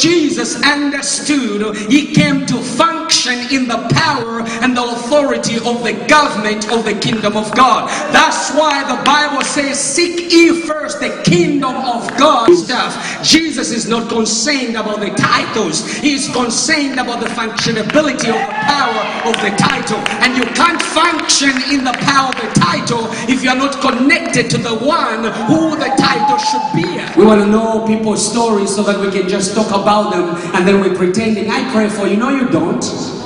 Jesus understood he came to function in the power and the authority of the government of the kingdom of God. That's why the Bible says, Seek ye first the kingdom of God stuff. Jesus is not concerned about the titles, he's concerned about the functionability of the power of the title. And you can't function in the power of the title if you're not connected to the one who the title should be. We want to know people's stories so that we can just talk about them and then we're pretending I pray for you. No, you don't.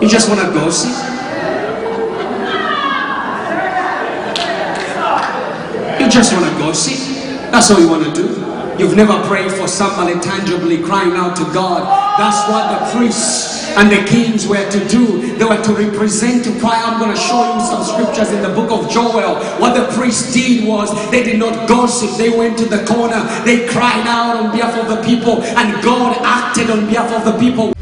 You just want to gossip. You just want to gossip. That's all you want to do. You've never prayed for somebody tangibly crying out to God. That's what the priests and the kings were to do. They were to represent to cry. I'm going to show you some scriptures in the book of Joel. What the priests did was they did not gossip. They went to the corner. They cried out on behalf of the people, and God acted on behalf of the people.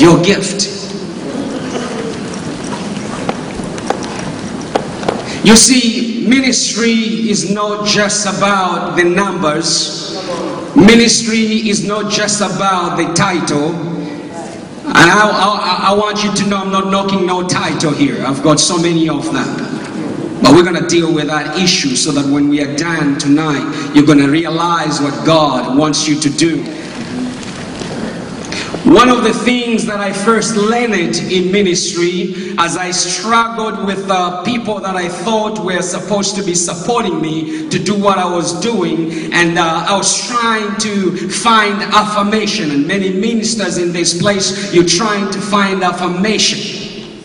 Your gift. You see, ministry is not just about the numbers. Ministry is not just about the title. And I, I, I want you to know I'm not knocking no title here. I've got so many of them. But we're going to deal with that issue so that when we are done tonight, you're going to realize what God wants you to do. One of the things that I first learned in ministry as I struggled with uh, people that I thought were supposed to be supporting me to do what I was doing, and uh, I was trying to find affirmation. And many ministers in this place, you're trying to find affirmation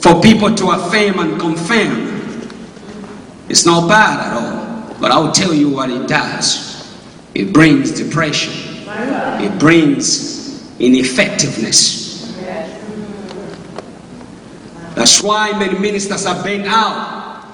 for people to affirm and confirm. It's not bad at all, but I'll tell you what it does it brings depression, it brings ineffectiveness. That's why many ministers are bent out.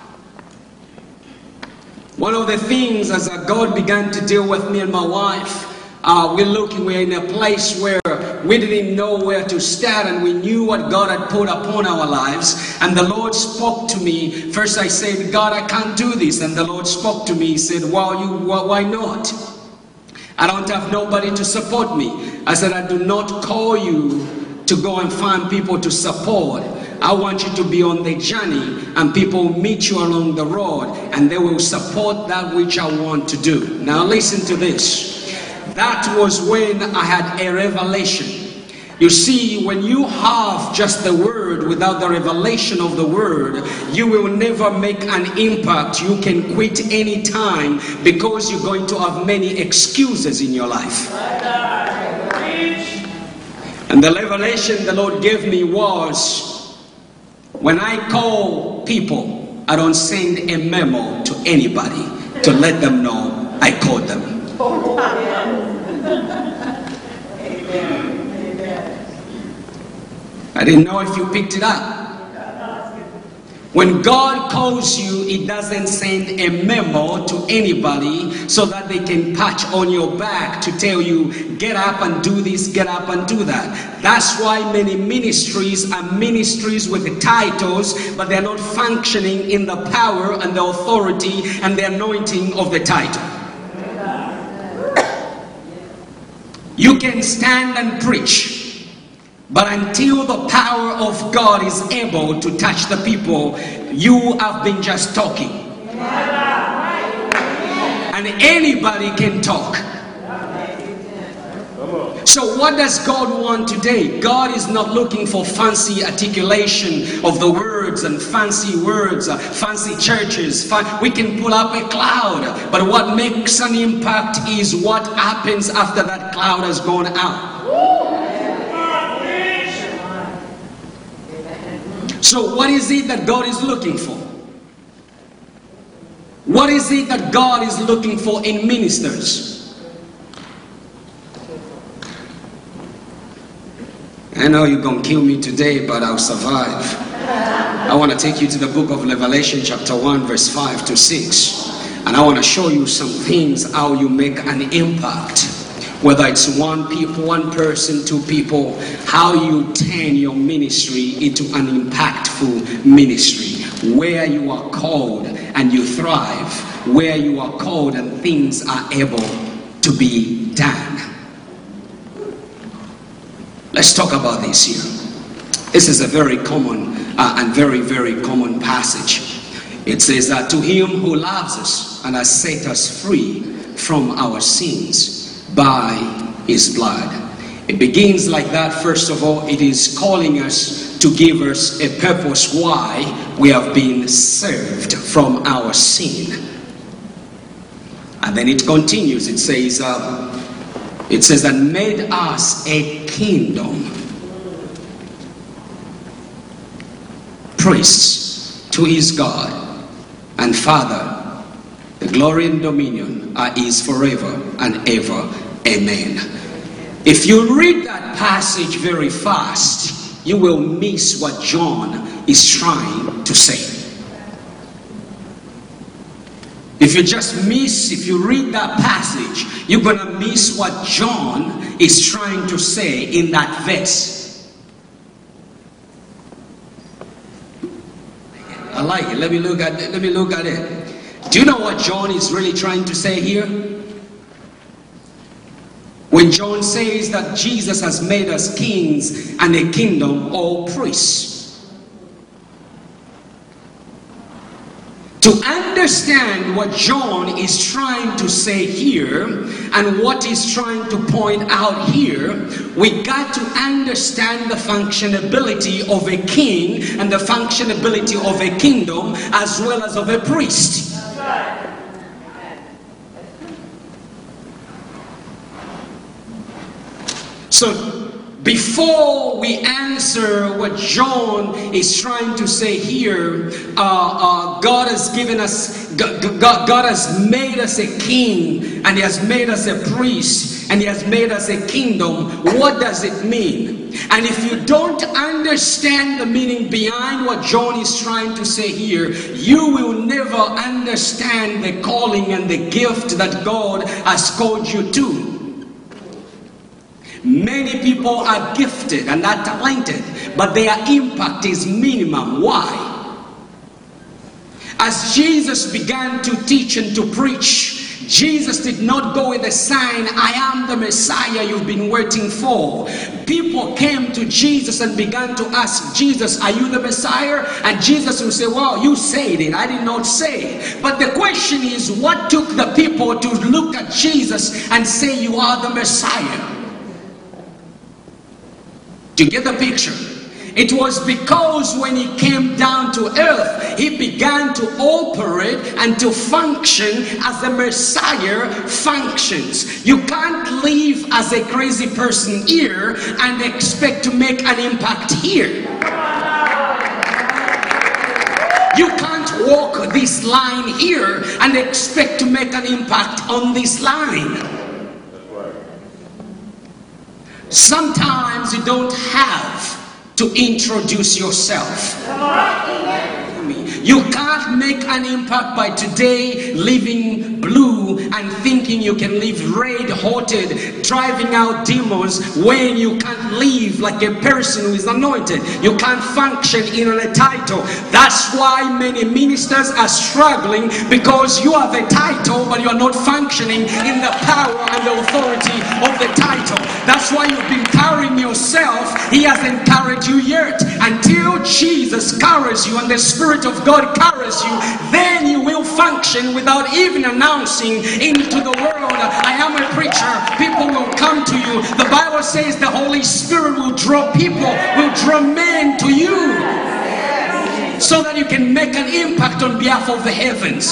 One of the things as God began to deal with me and my wife, uh, we're looking, we're in a place where we didn't know where to start and we knew what God had put upon our lives. And the Lord spoke to me. First I said, God, I can't do this. And the Lord spoke to me. He said, well, you, why not? I don't have nobody to support me. I said, I do not call you to go and find people to support. I want you to be on the journey and people meet you along the road and they will support that which I want to do. Now listen to this. That was when I had a revelation. You see, when you have just the word without the revelation of the word, you will never make an impact. You can quit any time because you're going to have many excuses in your life. And the revelation the Lord gave me was when I call people, I don't send a memo to anybody to let them know I called them. I didn't know if you picked it up. When God calls you, He doesn't send a memo to anybody so that they can patch on your back to tell you, get up and do this, get up and do that. That's why many ministries are ministries with titles, but they're not functioning in the power and the authority and the anointing of the title. You can stand and preach. But until the power of God is able to touch the people, you have been just talking. And anybody can talk. So, what does God want today? God is not looking for fancy articulation of the words and fancy words, uh, fancy churches. we can pull up a cloud, but what makes an impact is what happens after that cloud has gone out. So, what is it that God is looking for? What is it that God is looking for in ministers? I know you're going to kill me today, but I'll survive. I want to take you to the book of Revelation, chapter 1, verse 5 to 6. And I want to show you some things how you make an impact. Whether it's one people, one person, two people, how you turn your ministry into an impactful ministry. Where you are called and you thrive. Where you are called and things are able to be done. Let's talk about this here. This is a very common uh, and very, very common passage. It says that to him who loves us and has set us free from our sins by his blood. It begins like that. First of all, it is calling us to give us a purpose why we have been saved from our sin. And then it continues. It says, uh, it says that made us a kingdom, priests to his God and Father. The glory and dominion are his forever and ever. Amen. If you read that passage very fast, you will miss what John is trying to say. If you just miss, if you read that passage, you're going to miss what John is trying to say in that verse. I like it. Let me look at it. Let me look at it. Do you know what John is really trying to say here? When John says that Jesus has made us kings and a kingdom or priests. To understand what John is trying to say here and what he's trying to point out here, we got to understand the functionability of a king and the functionability of a kingdom as well as of a priest. So before we answer what John is trying to say here, uh, uh, God has given us, God, God, God has made us a king and He has made us a priest and He has made us a kingdom. What does it mean? And if you don't understand the meaning behind what John is trying to say here, you will never understand the calling and the gift that God has called you to. Many people are gifted and are talented, but their impact is minimum. Why? As Jesus began to teach and to preach, Jesus did not go with a sign, I am the Messiah you've been waiting for. People came to Jesus and began to ask Jesus, Are you the Messiah? And Jesus will say, Well, you said it, I did not say it. But the question is, what took the people to look at Jesus and say, You are the Messiah? To get the picture? It was because when he came down to earth, he began to operate and to function as the Messiah functions. You can't live as a crazy person here and expect to make an impact here. You can't walk this line here and expect to make an impact on this line. Sometimes you don't have to introduce yourself. You can't make an impact by today living blue and thinking you can live red hearted, driving out demons when you can't live like a person who is anointed. You can't function in a title. That's why many ministers are struggling because you have a title but you are not functioning in the power and the authority of the title. That's why you've been carrying yourself. He hasn't carried you yet. Until Jesus carries you and the Spirit of God carries you, then you will function without even announcing into the world, I am a preacher. People will come to you. The Bible says the Holy Spirit will draw people, will draw men to you. So that you can make an impact on behalf of the heavens.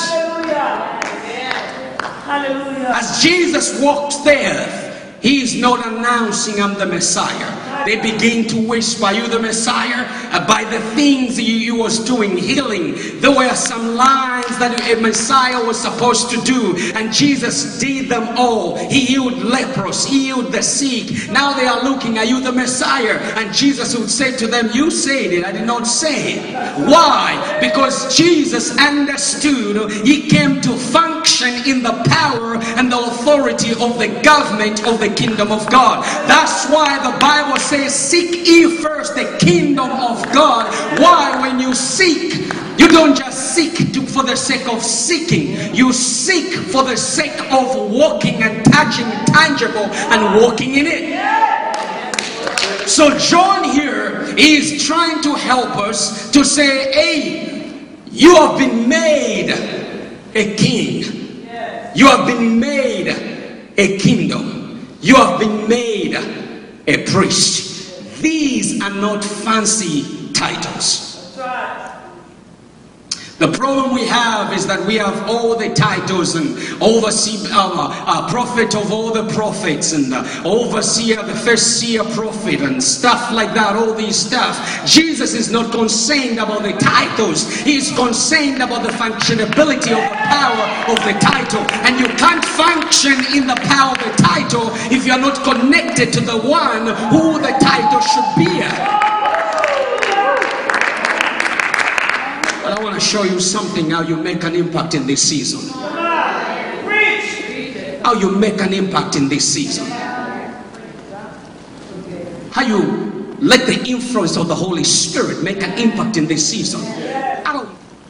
Hallelujah. As Jesus walked there, He is not announcing I'm the Messiah. They begin to whisper, you the Messiah? Uh, by the things you, you was doing, healing. There were some lines that a Messiah was supposed to do, and Jesus did them all. He healed lepers, he healed the sick. Now they are looking, Are you the Messiah? And Jesus would say to them, You said it, I did not say it. Why? Because Jesus understood he came to function in the power and the authority of the government of the kingdom of God. That's why the Bible says, says, Seek ye first the kingdom of God. Why? When you seek, you don't just seek to, for the sake of seeking, you seek for the sake of walking and touching tangible and walking in it. So, John here is trying to help us to say, Hey, you have been made a king, you have been made a kingdom, you have been made a priest. These are not fancy titles. The problem we have is that we have all the titles and overseer, uh, uh, prophet of all the prophets and uh, overseer, the first seer prophet and stuff like that, all these stuff. Jesus is not concerned about the titles. He is concerned about the functionability of the power of the title. And you can't function in the power of the title if you're not connected to the one who the title should be But I want to show you something how you make an impact in this season. How you make an impact in this season. How you let the influence of the Holy Spirit make an impact in this season.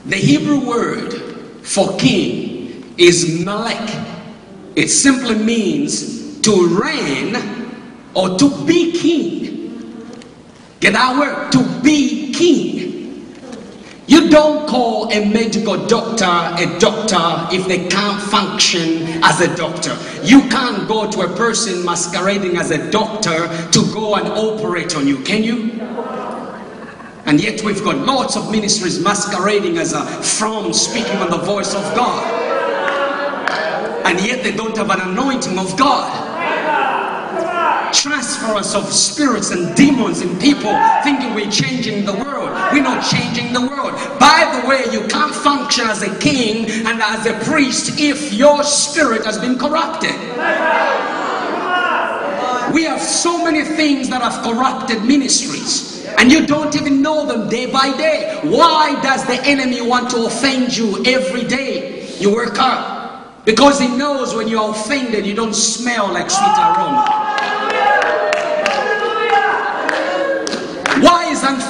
The Hebrew word for king is melech. It simply means to reign or to be king. Get our word, to be king. You don't call a medical doctor a doctor if they can't function as a doctor. You can't go to a person masquerading as a doctor to go and operate on you, can you? And yet we've got lots of ministries masquerading as a from speaking on the voice of God. And yet they don't have an anointing of God of spirits and demons in people thinking we're changing the world. We're not changing the world. By the way, you can't function as a king and as a priest if your spirit has been corrupted. We have so many things that have corrupted ministries. And you don't even know them day by day. Why does the enemy want to offend you every day? You work hard. Because he knows when you're offended, you don't smell like sweet aroma.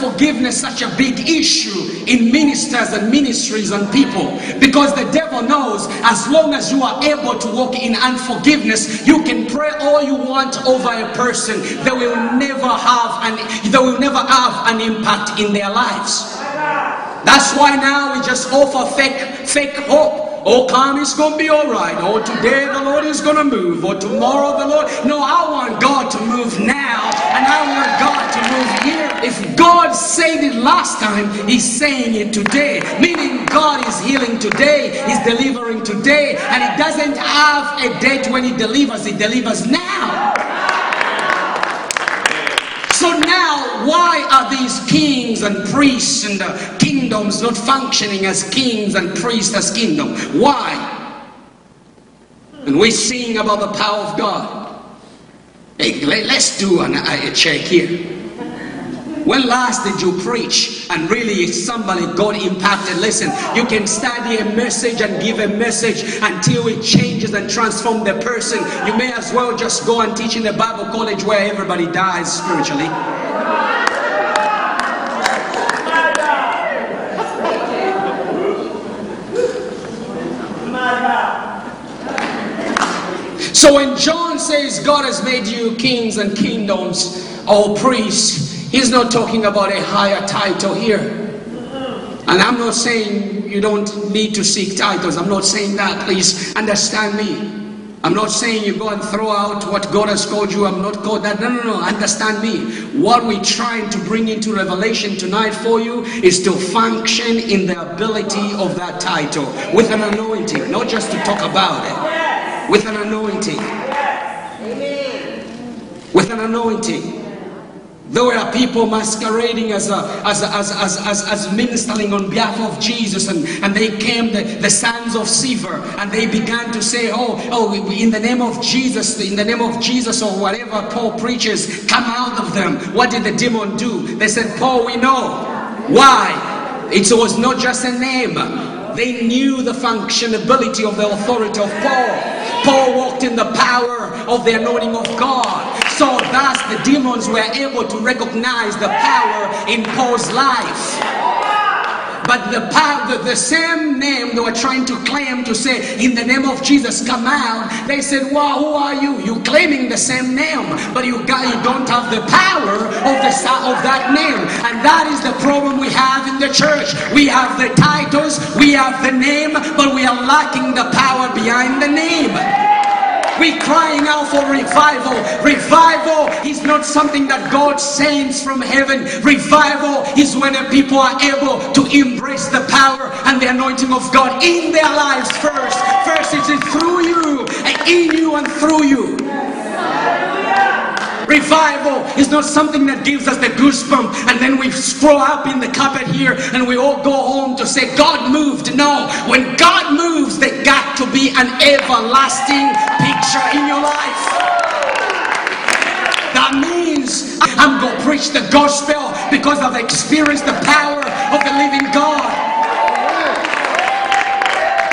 Unforgiveness such a big issue in ministers and ministries and people? Because the devil knows as long as you are able to walk in unforgiveness, you can pray all you want over a person. They will never have an they will never have an impact in their lives. That's why now we just offer fake fake hope. Oh, come, it's going to be all right. Oh, today the Lord is going to move. Or tomorrow the Lord. No, I want God to move now. And I want God to move here. If God said it last time, He's saying it today. Meaning God is healing today. He's delivering today. And He doesn't have a date when He delivers. He delivers now. So now, why are these kings and priests and kingdoms not functioning as kings and priests as kingdom? Why? And we sing about the power of God. Hey, let's do an, a check here. When last did you preach and really somebody got impacted? Listen, you can study a message and give a message until it changes and transforms the person. You may as well just go and teach in a Bible college where everybody dies spiritually. So when John says God has made you kings and kingdoms or priests, He's not talking about a higher title here. And I'm not saying you don't need to seek titles. I'm not saying that. Please understand me. I'm not saying you go and throw out what God has called you. I'm not called that. No, no, no. Understand me. What we're trying to bring into revelation tonight for you is to function in the ability of that title with an anointing, not just to talk about it, with an anointing. Amen. with an anointing. There were people masquerading as, a, as, a, as, as, as, as, ministering on behalf of Jesus, and, and they came, the, the sons of Sceva, and they began to say, Oh, oh, in the name of Jesus, in the name of Jesus, or whatever Paul preaches, come out of them. What did the demon do? They said, Paul, we know. Why? It was not just a name, they knew the functionability of the authority of Paul. Paul walked in the power of the anointing of God. So thus the demons were able to recognize the power in Paul's life. But the power, the, the, same name they were trying to claim to say, in the name of Jesus, come out. They said, Wow, who are you? You're claiming the same name, but you got you don't have the power of the of that name. And that is the problem we have in the church. We have the titles, we have the name, but we are lacking the power behind the name. We're crying out for revival. Revival is not something that God sends from heaven. Revival is when people are able to embrace the power and the anointing of God in their lives first. First, it's through you, and in you, and through you. Revival is not something that gives us the goosebump and then we scroll up in the carpet here and we all go home to say, God moved. No, when God moves, there got to be an everlasting picture in your life. That means I'm going to preach the gospel because I've experienced the power of the living God.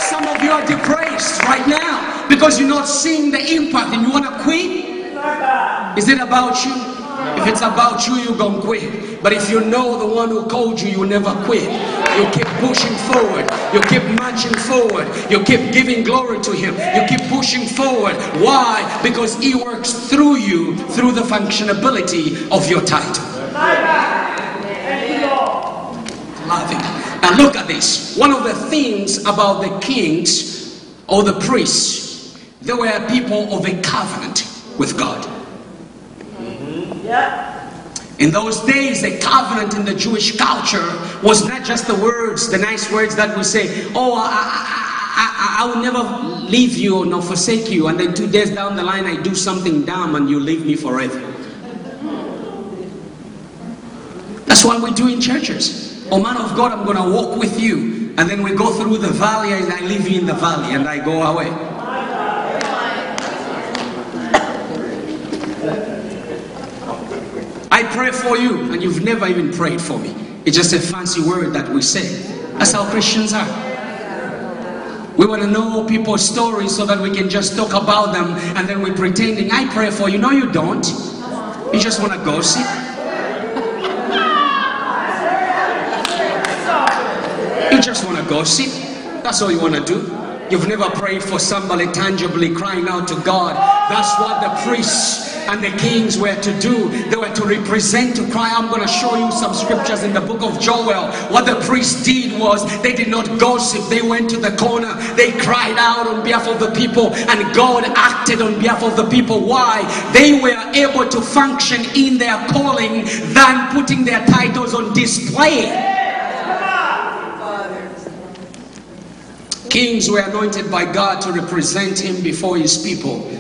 Some of you are depressed right now because you're not seeing the impact and you want to quit. Is it about you? If it's about you, you're going to quit. But if you know the one who called you, you never quit. You keep pushing forward. You keep marching forward. You keep giving glory to Him. You keep pushing forward. Why? Because He works through you through the functionability of your title. Love it. Now look at this. One of the things about the kings or the priests, they were people of a covenant with God. In those days, a covenant in the Jewish culture was not just the words, the nice words that we say, Oh, I, I, I, I will never leave you nor forsake you. And then two days down the line, I do something dumb and you leave me forever. That's what we do in churches. Oh, man of God, I'm going to walk with you. And then we go through the valley and I leave you in the valley and I go away. I pray for you, and you've never even prayed for me. It's just a fancy word that we say. That's how Christians are. We want to know people's stories so that we can just talk about them and then we're pretending, I pray for you. No, you don't. You just want to gossip. You just want to gossip. That's all you want to do. You've never prayed for somebody tangibly crying out to God. That's what the priests and the kings were to do. They were to represent, to cry. I'm going to show you some scriptures in the book of Joel. What the priests did was they did not gossip. They went to the corner. They cried out on behalf of the people, and God acted on behalf of the people. Why? They were able to function in their calling than putting their titles on display. Kings were anointed by God to represent Him before His people.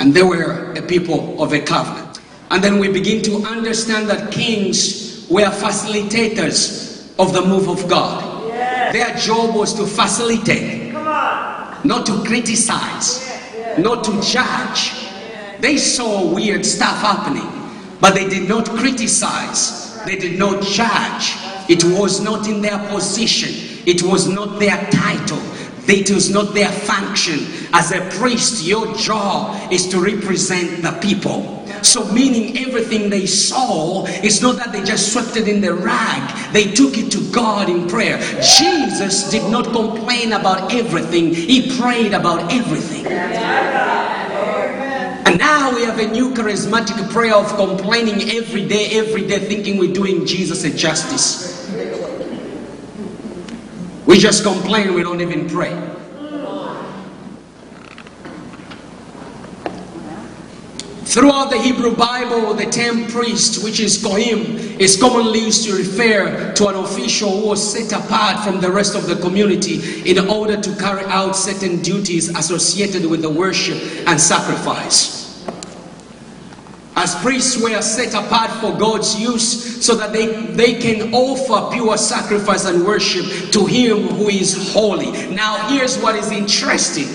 And they were a people of a covenant. And then we begin to understand that kings were facilitators of the move of God. Yes. Their job was to facilitate, not to criticize, yes. not to judge. They saw weird stuff happening, but they did not criticize, they did not judge. It was not in their position, it was not their title, it was not their function. As a priest, your job is to represent the people. So, meaning everything they saw, it's not that they just swept it in the rag, they took it to God in prayer. Jesus did not complain about everything, he prayed about everything. And now we have a new charismatic prayer of complaining every day, every day, thinking we're doing Jesus a justice. We just complain, we don't even pray. Throughout the Hebrew Bible, the term priest, which is Kohim, is commonly used to refer to an official who was set apart from the rest of the community in order to carry out certain duties associated with the worship and sacrifice. As priests were set apart for God's use so that they, they can offer pure sacrifice and worship to Him who is holy. Now, here's what is interesting.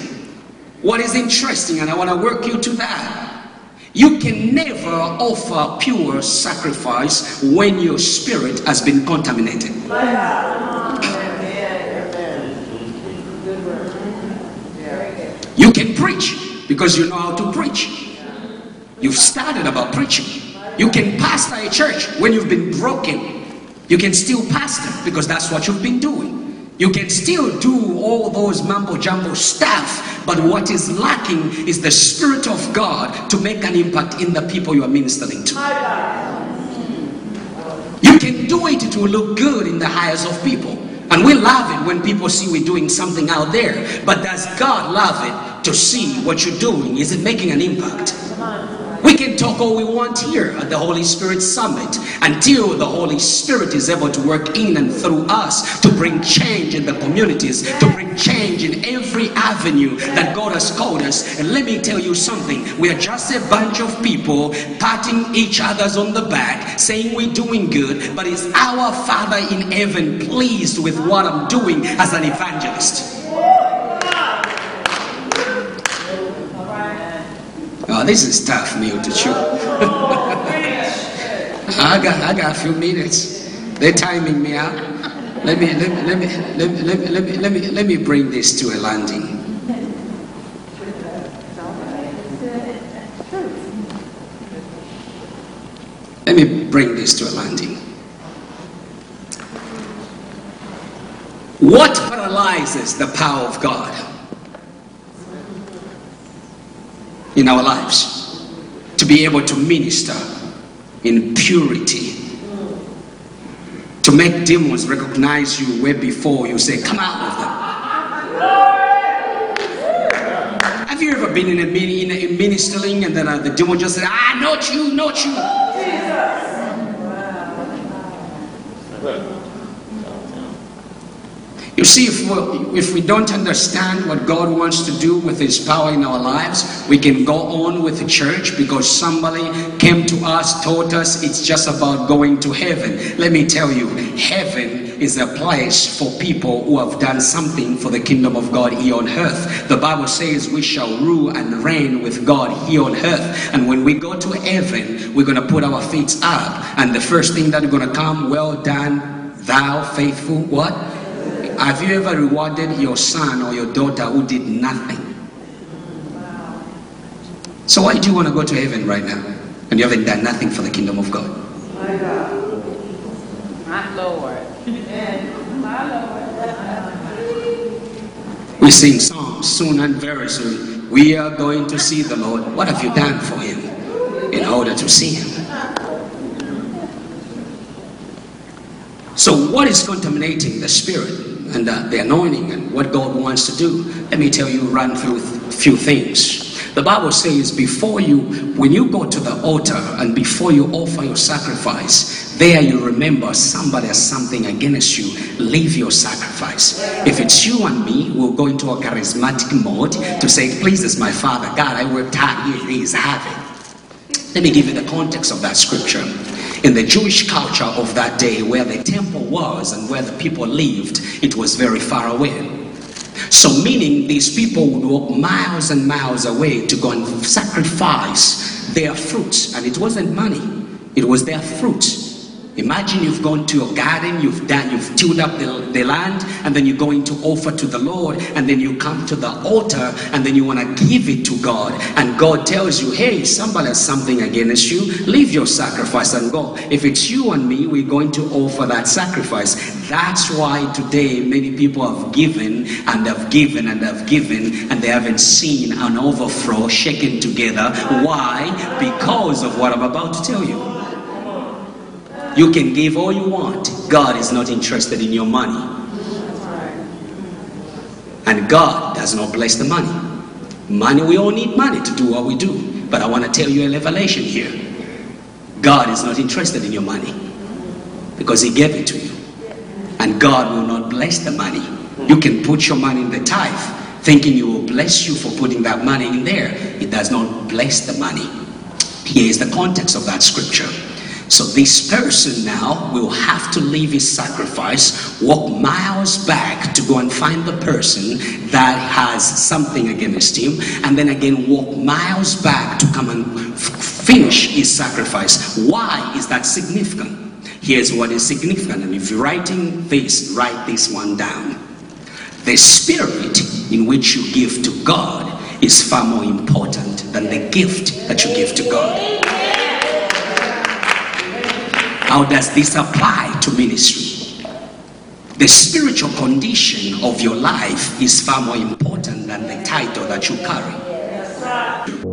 What is interesting, and I want to work you to that. You can never offer pure sacrifice when your spirit has been contaminated. You can preach because you know how to preach. You've started about preaching. You can pastor a church when you've been broken. You can still pastor because that's what you've been doing. You can still do all those mumbo jumbo stuff, but what is lacking is the Spirit of God to make an impact in the people you are ministering to. You can do it, it will look good in the eyes of people. And we love it when people see we're doing something out there. But does God love it to see what you're doing? Is it making an impact? We can talk all we want here at the Holy Spirit Summit until the Holy Spirit is able to work in and through us to bring change in the communities, to bring change in every avenue that God has called us. And let me tell you something we are just a bunch of people patting each other's on the back, saying we're doing good, but is our Father in heaven pleased with what I'm doing as an evangelist? Oh, this is tough meal to chew. I got I got a few minutes. They're timing me out. Let me let me let me let me let me let me let me, let me bring this to a landing. Let me bring this to a landing. What paralyzes the power of God? In our lives to be able to minister in purity. To make demons recognize you way before you say come out of them. Have you ever been in a in, in ministering and then uh, the demon just said ah not you not you You see, if we, if we don't understand what God wants to do with His power in our lives, we can go on with the church because somebody came to us, taught us it's just about going to heaven. Let me tell you, heaven is a place for people who have done something for the kingdom of God here on earth. The Bible says we shall rule and reign with God here on earth. And when we go to heaven, we're going to put our feet up. And the first thing that is going to come, well done, thou faithful, what? Have you ever rewarded your son or your daughter who did nothing? So why do you want to go to heaven right now and you haven't done nothing for the kingdom of God? My God. My Lord. My Lord. We sing songs soon and very soon. We are going to see the Lord. What have you done for him in order to see him? So, what is contaminating the spirit and uh, the anointing and what God wants to do? Let me tell you, run through a few things. The Bible says, before you, when you go to the altar and before you offer your sacrifice, there you remember somebody has something against you. Leave your sacrifice. If it's you and me, we'll go into a charismatic mode to say, it pleases my Father. God, I worked hard. Here it is. Have it. Let me give you the context of that scripture. In the Jewish culture of that day, where the temple was and where the people lived, it was very far away. So, meaning these people would walk miles and miles away to go and sacrifice their fruits, and it wasn't money, it was their fruits. Imagine you've gone to your garden, you've done, you've tilled up the, the land, and then you're going to offer to the Lord, and then you come to the altar, and then you want to give it to God, and God tells you, "Hey, somebody has something against you. Leave your sacrifice and go." If it's you and me, we're going to offer that sacrifice. That's why today many people have given and have given and have given, and they haven't seen an overflow shaken together. Why? Because of what I'm about to tell you. You can give all you want. God is not interested in your money. And God does not bless the money. Money, we all need money to do what we do. But I want to tell you a revelation here. God is not interested in your money because He gave it to you. And God will not bless the money. You can put your money in the tithe thinking He will bless you for putting that money in there. It does not bless the money. Here is the context of that scripture. So this person now will have to leave his sacrifice, walk miles back to go and find the person that has something against him, and then again walk miles back to come and finish his sacrifice. Why is that significant? Here's what is significant, and if you're writing this, write this one down. The spirit in which you give to God is far more important than the gift that you give to God. How does this apply to ministry? The spiritual condition of your life is far more important than the title that you carry.